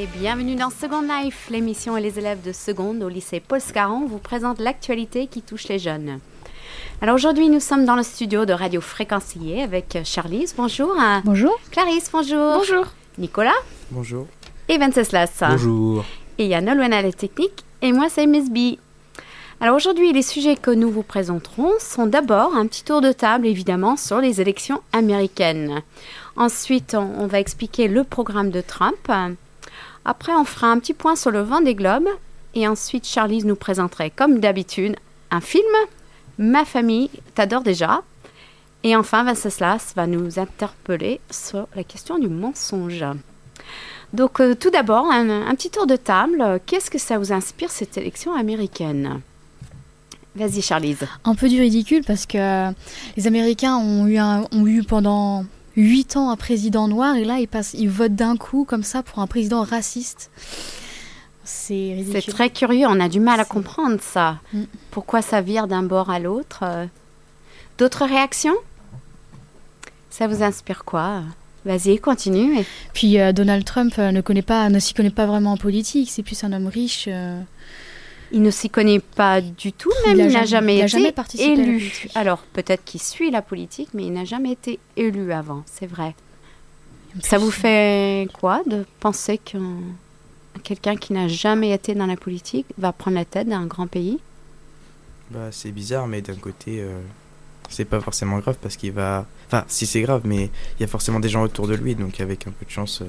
Et bienvenue dans Second Life, l'émission et les élèves de seconde au lycée Paul Scarron vous présentent l'actualité qui touche les jeunes. Alors aujourd'hui, nous sommes dans le studio de Radio Fréquencier avec Charlize, bonjour. Bonjour. Clarisse, bonjour. Bonjour. Nicolas. Bonjour. Et Venceslas. Bonjour. Et Yann Olwen à la technique. Et moi, c'est Miss B. Alors aujourd'hui, les sujets que nous vous présenterons sont d'abord un petit tour de table, évidemment, sur les élections américaines. Ensuite, on, va expliquer le programme de Trump. Après, on fera un petit point sur le vent des globes. Et ensuite, Charlize nous présenterait, comme d'habitude, un film. Ma famille t'adore déjà. Et enfin, Venceslas va nous interpeller sur la question du mensonge. Donc, euh, tout d'abord, un, petit tour de table. Qu'est-ce que ça vous inspire, cette élection américaine? Vas-y, Charlize. Un peu du ridicule parce que les Américains ont eu pendant 8 ans un président noir et là, ils, passent, ils votent d'un coup comme ça pour un président raciste. C'est ridicule. C'est très curieux, on a du mal à comprendre ça. Mm. Pourquoi ça vire d'un bord à l'autre D'autres réactions? Ça vous inspire quoi? Vas-y, continue. Puis euh, Donald Trump euh, ne connaît pas, ne s'y connaît pas vraiment en politique. C'est plus un homme riche. Euh, il ne s'y connaît pas du tout, même il n'a jamais, été élu. Alors peut-être qu'il suit la politique, mais il n'a jamais été élu avant, c'est vrai. Ça vous fait quoi de penser que quelqu'un qui n'a jamais été dans la politique va prendre la tête d'un grand pays? Bah, C'est bizarre, mais d'un côté, euh, c'est pas forcément grave parce qu'il va. Enfin, si c'est grave, mais il y a forcément des gens autour de lui, donc avec un peu de chance. Euh,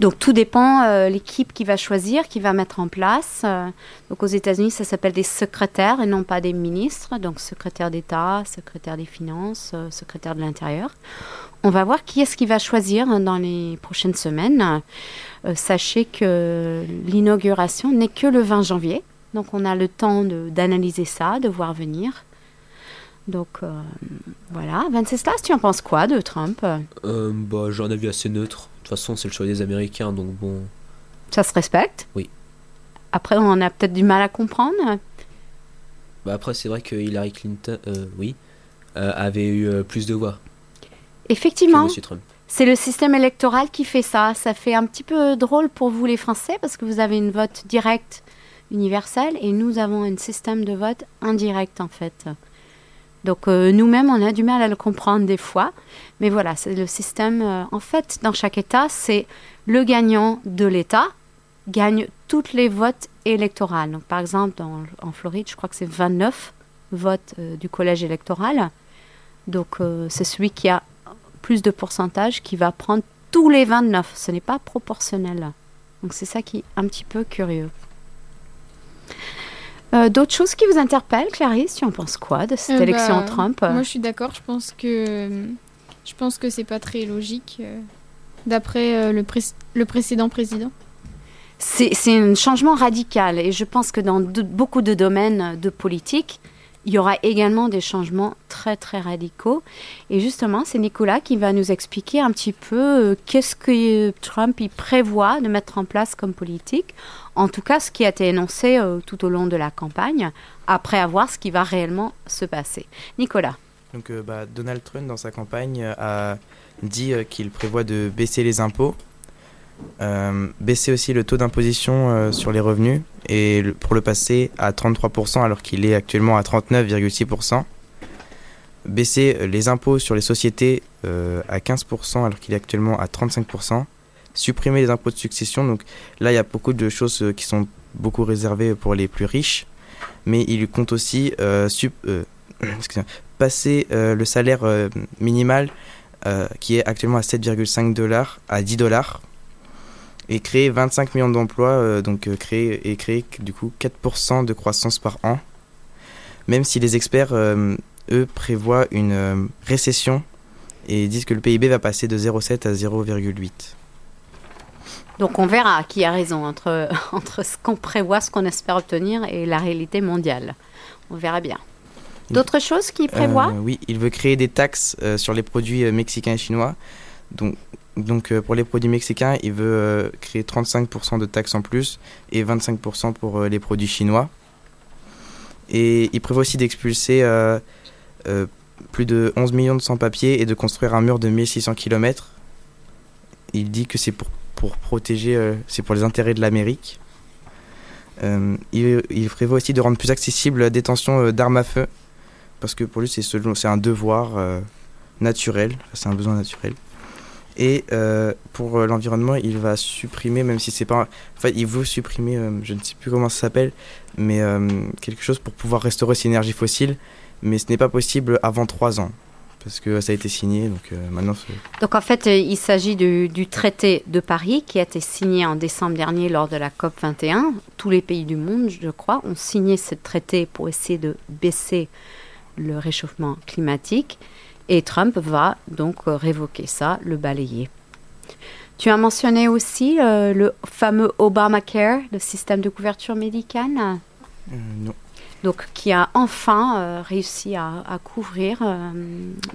donc tout dépend euh, l'équipe qui va choisir, qui va mettre en place. Euh, donc aux États-Unis, ça s'appelle des secrétaires et non pas des ministres. Donc secrétaire d'État, secrétaire des finances, euh, secrétaire de l'Intérieur. On va voir qui est-ce qui va choisir dans les prochaines semaines. sachez que l'inauguration n'est que le 20 janvier. Donc on a le temps d'analyser ça, de voir venir. Donc voilà. Venceslas, tu en penses quoi de Trump? Bah, J'ai un assez neutre toute façon, c'est le choix des Américains, donc bon. Ça se respecte Oui. Après, on a peut-être du mal à comprendre. Bah après, c'est vrai que Hillary Clinton, euh, oui, euh, avait eu euh, plus de voix. Effectivement. C'est le système électoral qui fait ça. Ça fait un petit peu drôle pour vous les Français parce que vous avez une vote directe universelle et nous avons un système de vote indirect en fait. Donc euh, nous-mêmes, on a du mal à le comprendre des fois. Mais voilà, c'est le système. Euh, en fait, dans chaque État, c'est le gagnant de l'État gagne toutes les votes électoraux. Donc par exemple, en Floride, je crois que c'est 29 votes euh, du collège électoral. Donc c'est celui qui a plus de pourcentage qui va prendre tous les 29. Ce n'est pas proportionnel. Donc c'est ça qui est un petit peu curieux. Euh, d'autres choses qui vous interpellent, Clarisse? Tu en penses quoi de cette euh, élection bah, Trump? Moi, je suis d'accord. Je pense que je pense que c'est pas très logique euh, d'après le, le précédent président. C'est un changement radical et je pense que dans beaucoup de domaines de politique, il y aura également des changements très très radicaux. Et justement, c'est Nicolas qui va nous expliquer un petit peu qu'est-ce que Trump il prévoit de mettre en place comme politique en tout cas ce qui a été énoncé euh, tout au long de la campagne, après avoir ce qui va réellement se passer. Nicolas. Donc, euh, bah, Donald Trump, dans sa campagne, euh, a dit qu'il prévoit de baisser les impôts, baisser aussi le taux d'imposition sur les revenus, et pour le passer à 33% alors qu'il est actuellement à 39,6%. Baisser les impôts sur les sociétés à 15% alors qu'il est actuellement à 35% supprimer les impôts de succession. Donc là, il y a beaucoup de choses euh, qui sont beaucoup réservées pour les plus riches. Mais il compte aussi euh, euh, passer le salaire minimal qui est actuellement à 7,5 dollars à 10 dollars et créer 25 millions d'emplois, donc créer et créer du coup 4% de croissance par an. Même si les experts, eux, prévoient une récession et disent que le PIB va passer de 0,7 à 0,8. Donc on verra qui a raison entre, entre ce qu'on prévoit, ce qu'on espère obtenir et la réalité mondiale. On verra bien. D'autres choses qu'il prévoit euh, Oui, il veut créer des taxes euh, sur les produits euh, mexicains et chinois. Donc, donc pour les produits mexicains, il veut créer 35% de taxes en plus et 25% pour les produits chinois. Et il prévoit aussi d'expulser plus de 11 millions de sans-papiers et de construire un mur de 1600 km. Il dit que c'est pour pour protéger, c'est pour les intérêts de l'Amérique. il, prévoit aussi de rendre plus accessible la détention d'armes à feu, parce que pour lui c'est un devoir naturel, c'est un besoin naturel. Et euh, pour euh, l'environnement, il va supprimer, même si c'est pas. Enfin, il veut supprimer, euh, je ne sais plus comment ça s'appelle, mais quelque chose pour pouvoir restaurer ces énergies fossiles. Mais ce n'est pas possible avant trois ans, parce que ça a été signé, donc maintenant. Donc en fait, il s'agit du, traité de Paris qui a été signé en décembre dernier lors de la COP 21. Tous les pays du monde, je crois, ont signé ce traité pour essayer de baisser le réchauffement climatique. Et Trump va donc euh, révoquer ça, le balayer. Tu as mentionné aussi euh, le fameux Obamacare, le système de couverture médicale? Euh, non. Donc, qui a enfin réussi à, couvrir,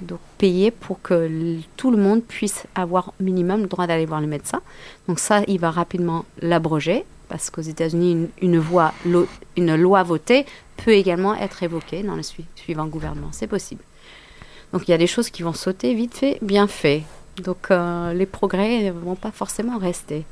donc payer pour que tout le monde puisse avoir au minimum le droit d'aller voir le médecin. Donc ça, il va rapidement l'abroger parce qu'aux États-Unis, une, une, loi votée peut également être évoquée dans le suivant gouvernement. C'est possible. Donc il y a des choses qui vont sauter vite fait, bien fait. Donc euh, les progrès ne vont pas forcément rester.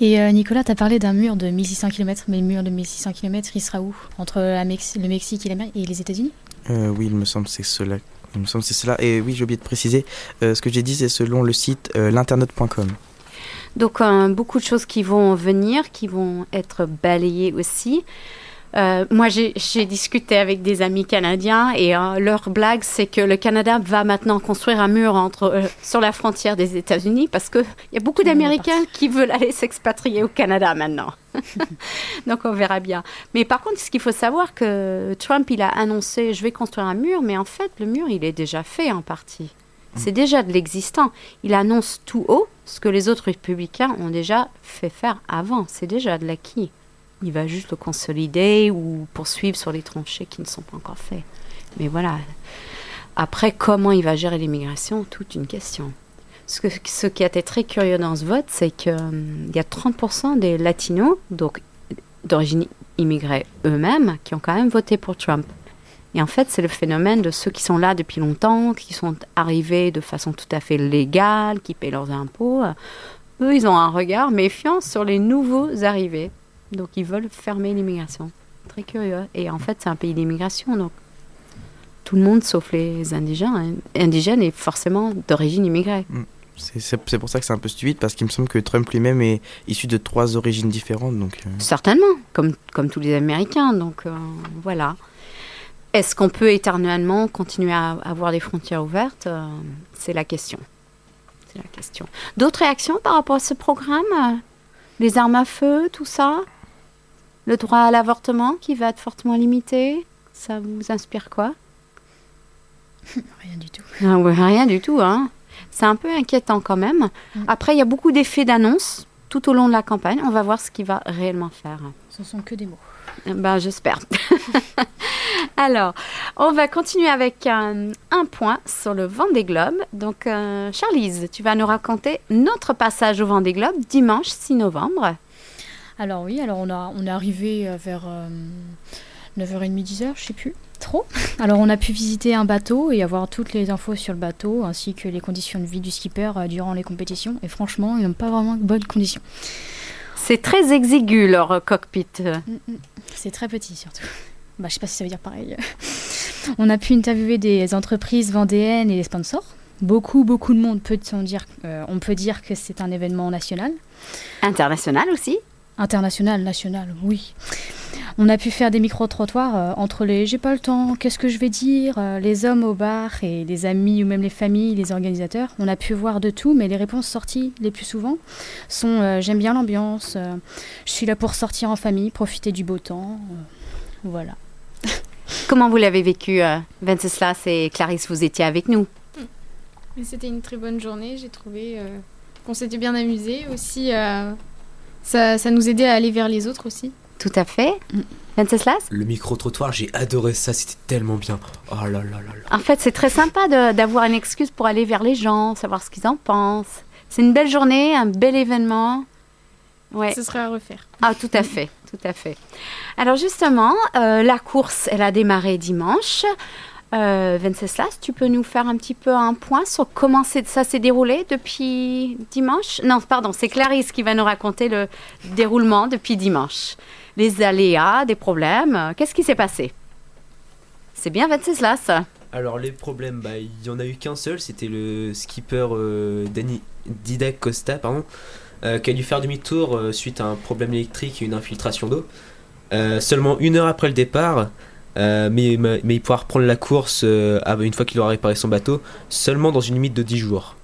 Et euh, Nicolas, tu as parlé d'un mur de 1600 km, mais le mur de 1600 km, il sera où? Entre le Mexique et, et les États-Unis? Euh, Oui, il me semble que c'est cela. Il me semble c'est cela. Et oui, j'ai oublié de préciser, ce que j'ai dit, c'est selon le site l'internet.com. Donc beaucoup de choses qui vont venir, qui vont être balayées aussi. Euh, moi, j'ai discuté avec des amis canadiens et euh, leur blague, c'est que le Canada va maintenant construire un mur entre, euh, sur la frontière des États-Unis parce qu'il y a beaucoup d'Américains qui veulent aller s'expatrier au Canada maintenant. Donc, on verra bien. Mais par contre, ce qu'il faut savoir, que Trump, il a annoncé, je vais construire un mur, mais en fait, le mur, il est déjà fait en partie. C'est déjà de l'existant. Il annonce tout haut ce que les autres républicains ont déjà fait faire avant. C'est déjà de l'acquis il va juste le consolider ou poursuivre sur les tranchées qui ne sont pas encore faits. Mais voilà. Après, comment il va gérer l'immigration Toute une question. Ce, que, ce, qui a été très curieux dans ce vote, c'est qu'il hum, y a 30% des latinos, donc d'origine immigrée eux-mêmes, qui ont quand même voté pour Trump. Et en fait, c'est le phénomène de ceux qui sont là depuis longtemps, qui sont arrivés de façon tout à fait légale, qui paient leurs impôts. Eux, ils ont un regard méfiant sur les nouveaux arrivés. Donc ils veulent fermer l'immigration. Très curieux. Et en fait, c'est un pays d'immigration, donc tout le monde, sauf les indigènes, hein, indigènes est forcément d'origine immigrée. Mm. C'est pour ça que c'est un peu stupide, parce qu'il me semble que Trump lui-même est issu de trois origines différentes. Donc, euh. Certainement, comme, comme tous les Américains. Donc euh, voilà. Est-ce qu'on peut éternellement continuer à avoir des frontières ouvertes? Euh, C'est la question. C'est la question. D'autres réactions par rapport à ce programme? Les armes à feu, tout ça? Le droit à l'avortement qui va être fortement limité, ça vous inspire quoi? Rien du tout. Ah rien du tout, hein. C'est un peu inquiétant quand même. Mm. Après, il y a beaucoup d'effets d'annonce tout au long de la campagne. On va voir ce qu'il va réellement faire. Ce sont que des mots. Ben, j'espère. Alors, on va continuer avec un, point sur le Vendée Globe. Donc, euh, Charlise, tu vas nous raconter notre passage au Vendée Globe dimanche 6 novembre. Alors oui, alors on, a, on est arrivé euh, vers 9h30, 10h, je sais plus trop. Alors on a pu visiter un bateau et avoir toutes les infos sur le bateau, ainsi que les conditions de vie du skipper euh, durant les compétitions. Et franchement, ils n'ont pas vraiment de bonnes conditions. C'est très exigu leur cockpit. Mm, mm. C'est très petit surtout. Bah, je sais pas si ça veut dire pareil. on a pu interviewer des entreprises vendéennes et des sponsors. Beaucoup, beaucoup de monde peut dire, euh, on peut dire que c'est un événement national. International aussi International, national, oui. On a pu faire des micro-trottoirs euh, entre les j'ai pas le temps, qu'est-ce que je vais dire, euh, les hommes au bar et les amis ou même les familles, les organisateurs. On a pu voir de tout, mais les réponses sorties les plus souvent sont euh, j'aime bien l'ambiance, je suis là pour sortir en famille, profiter du beau temps. voilà. Comment vous l'avez vécu, Venceslas et Clarisse? Vous étiez avec nous. C'était une très bonne journée. J'ai trouvé qu'on s'était bien amusé aussi ça, ça, nous aidait à aller vers les autres aussi. Tout à fait. Mm. Venceslas Le micro-trottoir, j'ai adoré ça, c'était tellement bien. Oh là là là là. En fait, c'est très sympa d'avoir une excuse pour aller vers les gens, savoir ce qu'ils en pensent. C'est une belle journée, un bel événement. Ouais. Ce serait à refaire. Ah, tout à fait, tout à fait. Alors justement, euh, la course, elle a démarré dimanche. Euh, Venceslas, tu peux nous faire un petit peu un point sur comment ça s'est déroulé depuis dimanche? Non, pardon, c'est Clarisse qui va nous raconter le déroulement depuis dimanche. Les aléas, des problèmes, qu'est-ce qui s'est passé? C'est bien Venceslas alors les problèmes, bah, il n'y en a eu qu'un seul, c'était le skipper euh, Didac Costa, pardon, euh, qui a dû faire demi-tour euh, suite à un problème électrique et une infiltration d'eau. Euh, seulement une heure après le départ, mais, mais, il pourra reprendre la course une fois qu'il aura réparé son bateau, seulement dans une limite de 10 jours.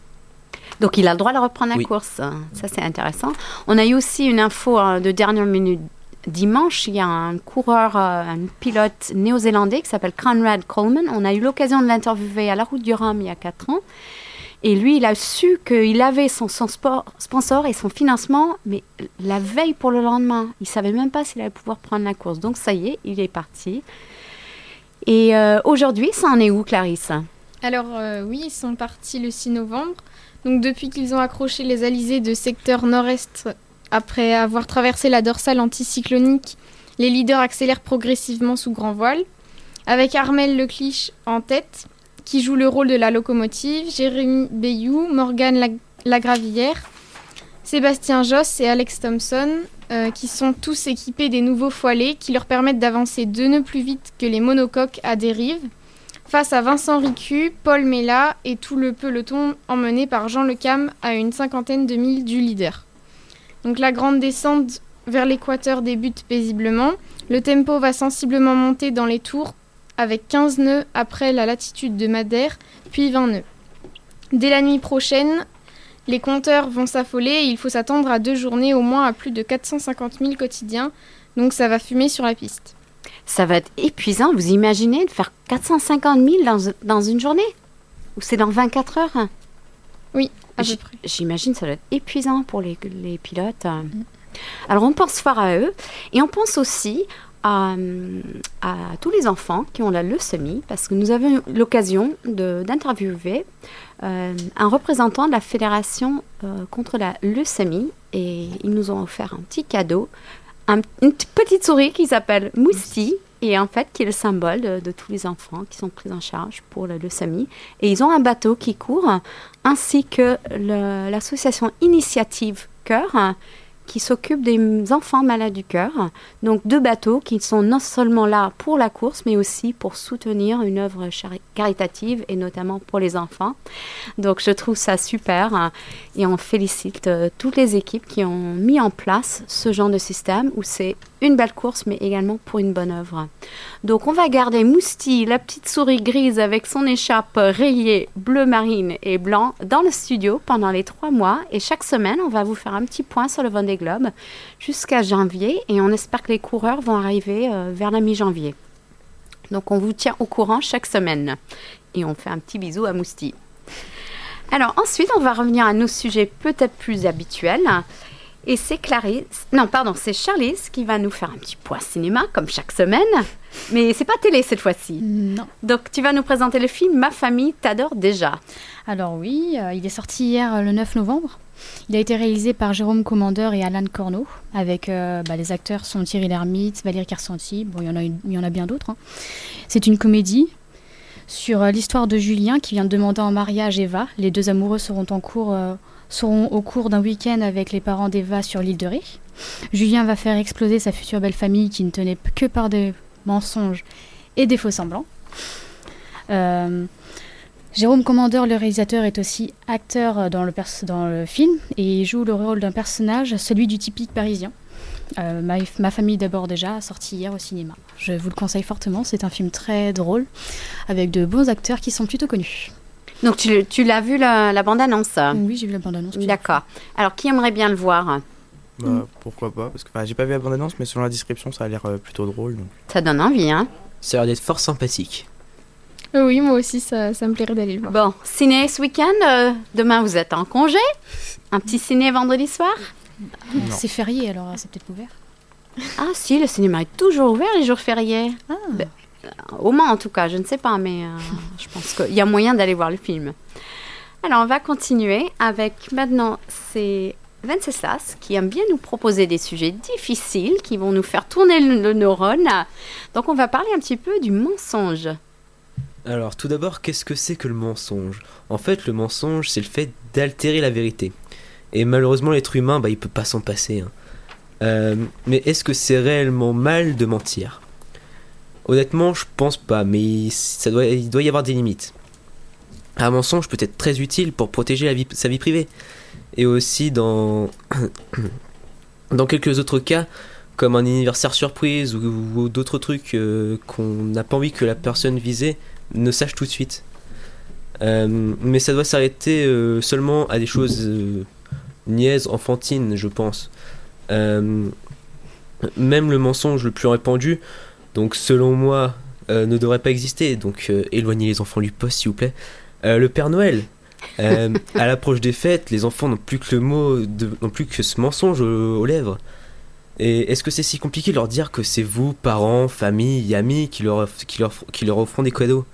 Donc il a le droit de reprendre la course, ça c'est intéressant. On a eu aussi une info de dernière minute dimanche, il y a un coureur, euh, un pilote néo-zélandais qui s'appelle Conrad Coleman. On a eu l'occasion de l'interviewer à la route du Rhum il y a 4 ans. Et lui, il a su qu'il avait son, sponsor et son financement, mais la veille pour le lendemain. Il savait même pas s'il allait pouvoir prendre la course. Donc ça y est, il est parti. Et euh, aujourd'hui, ça en est où, Clarisse? Alors euh, oui, ils sont partis le 6 novembre. Donc depuis qu'ils ont accroché les alizés de secteur nord-est après avoir traversé la dorsale anticyclonique, les leaders accélèrent progressivement sous grand voile, avec Armel Lecliche en tête, qui joue le rôle de la locomotive, Jérémy Bayou, Morgane Lagravière, Sébastien Josse et Alex Thompson, euh, qui sont tous équipés des nouveaux foilets qui leur permettent d'avancer deux nœuds plus vite que les monocoques à dérive, face à Vincent Ricu, Paul Mella et tout le peloton emmené par Jean Lecam à une cinquantaine de milles du leader. Donc la grande descente vers l'équateur débute paisiblement. Le tempo va sensiblement monter dans les tours avec 15 nœuds après la latitude de Madère, puis 20 nœuds. Dès la nuit prochaine, les compteurs vont s'affoler et il faut s'attendre à deux journées au moins à plus de 450 000 quotidiens, donc ça va fumer sur la piste. Ça va être épuisant, vous imaginez de faire 450 000 dans, dans une journée? Ou c'est dans 24 heures? Oui, J'imagine ça doit être épuisant pour les, les pilotes. Mm. Alors on pense fort à eux et on pense aussi à, tous les enfants qui ont la leucémie, parce que nous avons eu l'occasion d'interviewer euh, un représentant de la Fédération euh, contre la leucémie, et ils nous ont offert un petit cadeau, une petite souris qui s'appelle Mousti, et en fait qui est le symbole de, tous les enfants qui sont pris en charge pour la leucémie. Et ils ont un bateau qui court, ainsi que l'association Initiative Cœur, qui s'occupe des enfants malades du cœur. Donc deux bateaux qui sont non seulement là pour la course, mais aussi pour soutenir une œuvre caritative et notamment pour les enfants. Donc je trouve ça super hein, et on félicite euh, toutes les équipes qui ont mis en place ce genre de système où c'est une belle course, mais également pour une bonne œuvre. Donc on va garder Mousti, la petite souris grise avec son écharpe rayée bleu marine et blanc, dans le studio pendant les trois mois. Et chaque semaine, on va vous faire un petit point sur le Vendée Globe jusqu'à janvier. Et on espère que les coureurs vont arriver euh, vers la mi-janvier. Donc on vous tient au courant chaque semaine. Et on fait un petit bisou à Mousti. Alors ensuite, on va revenir à nos sujets peut-être plus habituels. Et c'est Clarisse, non pardon, c'est Charlize qui va nous faire un petit point cinéma comme chaque semaine. Mais c'est pas télé cette fois-ci. Non. Donc tu vas nous présenter le film Ma famille t'adore déjà. Alors oui, euh, il est sorti hier euh, le 9 novembre. Il a été réalisé par Jérôme Commandeur et Alan Corneau. Avec euh, bah, les acteurs sont Thierry Lhermitte, Valérie Carcenti. Bon, il y en a, bien d'autres. Hein. C'est une comédie sur l'histoire de Julien qui vient de demander en mariage Eva. Les deux amoureux cours seront au cours d'un week-end avec les parents d'Eva sur l'île de Ré. Julien va faire exploser sa future belle famille qui ne tenait que par des mensonges et des faux semblants. Euh, Jérôme Commandeur, le réalisateur, est aussi acteur dans le, dans le film et il joue le rôle d'un personnage, celui du typique parisien. Euh, ma, ma, famille d'abord déjà, sorti hier au cinéma. Je vous le conseille fortement, c'est un film très drôle, avec de bons acteurs qui sont plutôt connus. Donc tu, tu l'as vu la, bande-annonce? Oui, j'ai vu la bande-annonce. D'accord. Alors qui aimerait bien le voir? Bah, Pourquoi pas Parce que j'ai pas vu la bande-annonce, mais selon la description, ça a l'air euh, plutôt drôle. Ça donne envie, hein Ça a l'air d'être fort sympathique. Euh, oui, moi aussi, ça, ça me plairait d'aller le voir. Bon, ciné ce week-end. Euh, demain, vous êtes en congé Un petit ciné vendredi soir C'est férié, alors c'est peut-être ouvert. Ah si, le cinéma est toujours ouvert les jours fériés. Ah. Ben, au Mans en tout cas, je ne sais pas, mais euh, je pense qu'il y a moyen d'aller voir le film. Alors on va continuer avec maintenant c'est Venceslas qui aime bien nous proposer des sujets difficiles qui vont nous faire tourner le, neurone. Donc on va parler un petit peu du mensonge. Alors, tout d'abord, qu'est-ce que c'est que le mensonge? En fait, le mensonge, c'est le fait d'altérer la vérité. Et malheureusement, l'être humain, bah, il peut pas s'en passer. Hein. Euh, mais est-ce que c'est réellement mal de mentir? Honnêtement, je pense pas, mais ça il doit y avoir des limites. Un mensonge peut être très utile pour protéger sa vie privée. Et aussi dans, dans quelques autres cas, comme un anniversaire surprise ou, d'autres trucs euh, qu'on n'a pas envie que la personne visée ne sache tout de suite. Euh, mais ça doit s'arrêter euh, seulement à des choses niaises, enfantines, je pense. même le mensonge le plus répandu, donc selon moi, ne devrait pas exister. Donc éloignez les enfants du poste, s'il vous plaît. le Père Noël. à l'approche des fêtes, les enfants n'ont plus que le mot, n'ont plus que ce mensonge aux lèvres. Et est-ce que c'est si compliqué de leur dire que c'est vous, parents, famille, amis, qui leur, qui qui leur offront des cadeaux?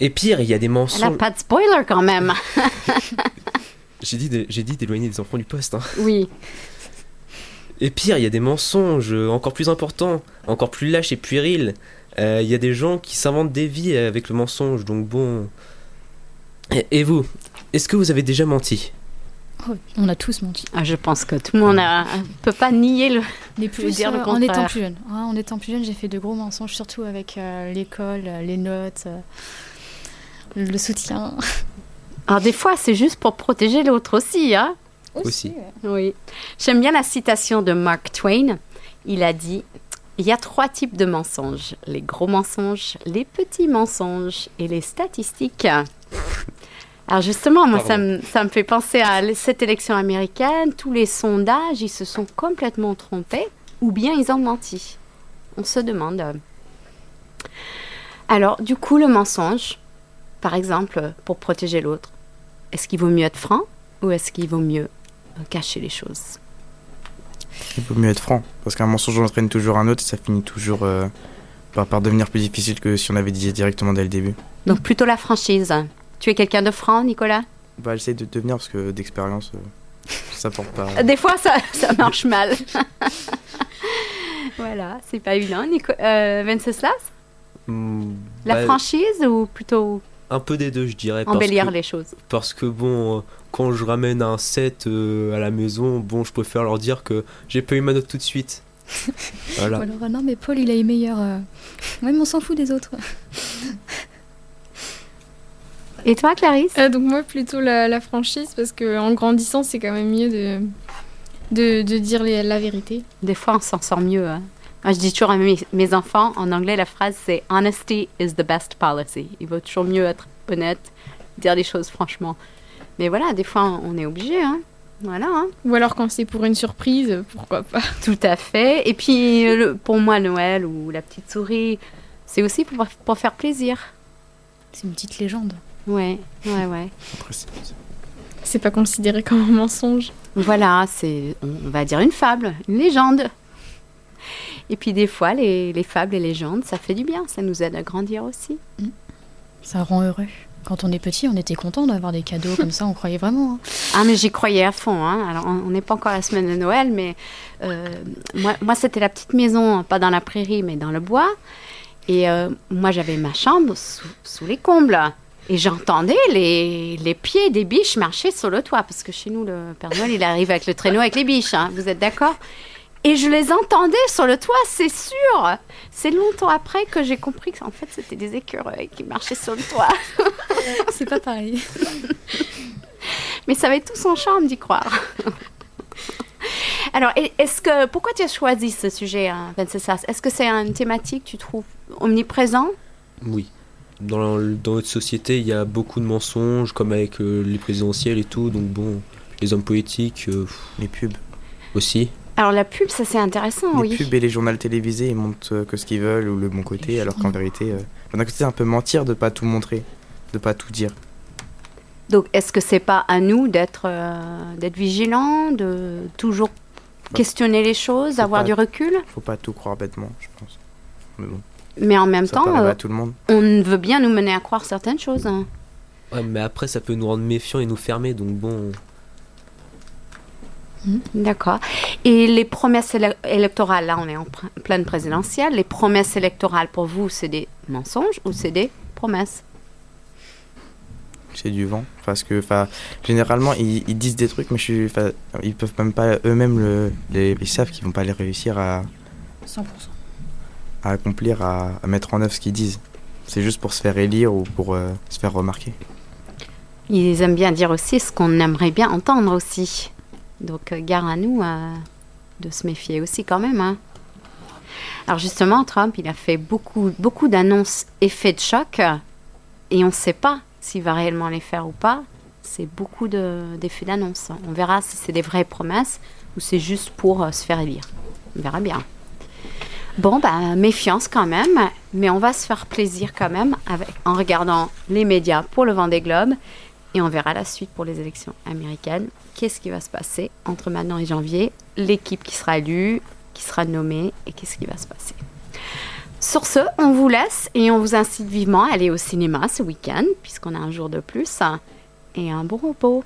Et pire, il y a des mensonges. Elle a pas de spoiler quand même. j'ai dit, j'ai dit d'éloigner les enfants du poste. Hein. Oui. Et pire, il y a des mensonges encore plus importants, encore plus lâches et puérils. Euh, il y a des gens qui s'inventent des vies avec le mensonge, donc bon. et vous, est-ce que vous avez déjà menti? Oh, on a tous menti. Ah, je pense que tout le monde ne peut pas nier le, Les plus, dire le contraire. En étant plus jeune, en étant plus jeune, j'ai fait de gros mensonges, surtout avec euh, l'école, euh, les notes, euh, le soutien. Alors des fois, c'est juste pour protéger l'autre aussi, hein Aussi. Oui. J'aime bien la citation de Mark Twain. Il a dit il y a trois types de mensonges les gros mensonges, les petits mensonges et les statistiques. Alors justement, moi, ça me, ça me, fait penser à cette élection américaine. Tous les sondages, ils se sont complètement trompés ou bien ils ont menti. On se demande. Alors, du coup, le mensonge, par exemple, pour protéger l'autre, est-ce qu'il vaut mieux être franc ou est-ce qu'il vaut mieux cacher les choses? Il vaut mieux être franc, parce qu'un mensonge entraîne toujours un autre, ça finit toujours euh, par, par devenir plus difficile que si on avait dit directement dès le début. Donc plutôt la franchise. Tu es quelqu'un de franc, Nicolas? Bah, j'essaie de devenir parce que d'expérience, euh, ça porte pas. Des fois, ça, ça marche mal. voilà, c'est pas évident. Nico euh, Venceslas hmm, La bah, franchise ou plutôt un peu des deux, je dirais. Embellir les choses. Parce que bon, euh, quand je ramène un set à la maison, bon, je préfère leur dire que j'ai pas eu ma note tout de suite. voilà. Alors, non, mais Paul, il a les meilleurs. Même on s'en fout des autres. Et toi, Clarisse? Euh, Donc moi, plutôt la, franchise, parce qu'en grandissant, c'est quand même mieux de, de, de dire la vérité. Des fois, on s'en sort mieux. Hein. Moi, je dis toujours à mes, mes, enfants, en anglais, la phrase, c'est « Honesty is the best policy ». Il vaut toujours mieux être honnête, dire les choses franchement. Mais voilà, des fois, on est obligé, hein. Voilà. Hein. Ou alors quand c'est pour une surprise, pourquoi pas. Tout à fait. Et puis, pour moi, Noël ou la petite souris, c'est aussi pour, pour faire plaisir. C'est une petite légende. Ouais, ouais, ouais. C'est pas considéré comme un mensonge. Voilà, c'est, on va dire une fable, une légende. Et puis des fois, les, les fables et légendes, ça fait du bien, ça nous aide à grandir aussi. Mm. Ça rend heureux. Quand on est petit, on était content d'avoir des cadeaux comme ça, on croyait vraiment. Hein. Ah, mais j'y croyais à fond. Hein. Alors, on n'est pas encore à la semaine de Noël, mais euh, moi, moi c'était la petite maison, pas dans la prairie, mais dans le bois. Et euh, moi, j'avais ma chambre sous, sous les combles. Et j'entendais les, les, pieds des biches marcher sur le toit, parce que chez nous, le Père Noël, il arrive avec le traîneau avec les biches, hein. vous êtes d'accord? Et je les entendais sur le toit, c'est sûr C'est longtemps après que j'ai compris que en fait, c'était des écureuils qui marchaient sur le toit. c'est pas pareil. Mais ça va être tout son charme d'y croire. Alors, est-ce que pourquoi tu as choisi ce sujet, hein, Est-ce que c'est une thématique que tu trouves omniprésent? Oui dans, dans, notre société, il y a beaucoup de mensonges, comme avec euh, les présidentielles et tout. Donc bon, les hommes politiques. Euh, les pubs. Aussi. Alors la pub, ça c'est intéressant, les oui. Les pubs et les journaux télévisés, ils montrent euh, que ce qu'ils veulent ou le bon côté, alors qu'en vérité, d'un côté, c'est un peu mentir de pas tout montrer, de pas tout dire. Donc est-ce que c'est pas à nous d'être d'être vigilants, de toujours bah, questionner les choses, avoir du recul? Faut pas tout croire bêtement, je pense. Mais bon. Mais en même temps, euh, tout le monde. on veut bien nous mener à croire certaines choses. Hein. Ouais, mais après, ça peut nous rendre méfiants et nous fermer, donc bon. Mhm. D'accord. Et les promesses électorales, là on est en pleine présidentielle, les promesses électorales pour vous, c'est des mensonges ou c'est des promesses? C'est du vent. Parce que généralement, ils, disent des trucs, mais je suis, ils peuvent même pas, eux-mêmes, le, les, ils savent qu'ils vont pas les réussir à... 100%. À accomplir, à, mettre en œuvre ce qu'ils disent. C'est juste pour se faire élire ou pour euh, se faire remarquer. Ils aiment bien dire aussi ce qu'on aimerait bien entendre aussi. Donc, euh, gare à nous euh, de se méfier aussi quand même. Hein. Alors justement, Trump, il a fait beaucoup, beaucoup d'annonces effets de choc et on ne sait pas s'il va réellement les faire ou pas. C'est beaucoup d'effets d'annonce. On verra si c'est des vraies promesses ou c'est juste pour euh, se faire élire. On verra bien. Bon, bah, méfiance quand même, mais on va se faire plaisir quand même en regardant les médias pour le vent des globes et on verra la suite pour les élections américaines qu'est-ce qui va se passer entre maintenant et janvier, l'équipe qui sera élue, qui sera nommée et qu'est-ce qui va se passer? Sur ce, on vous laisse et on vous incite vivement à aller au cinéma ce week-end, puisqu'on a un jour de plus, et un bon repos.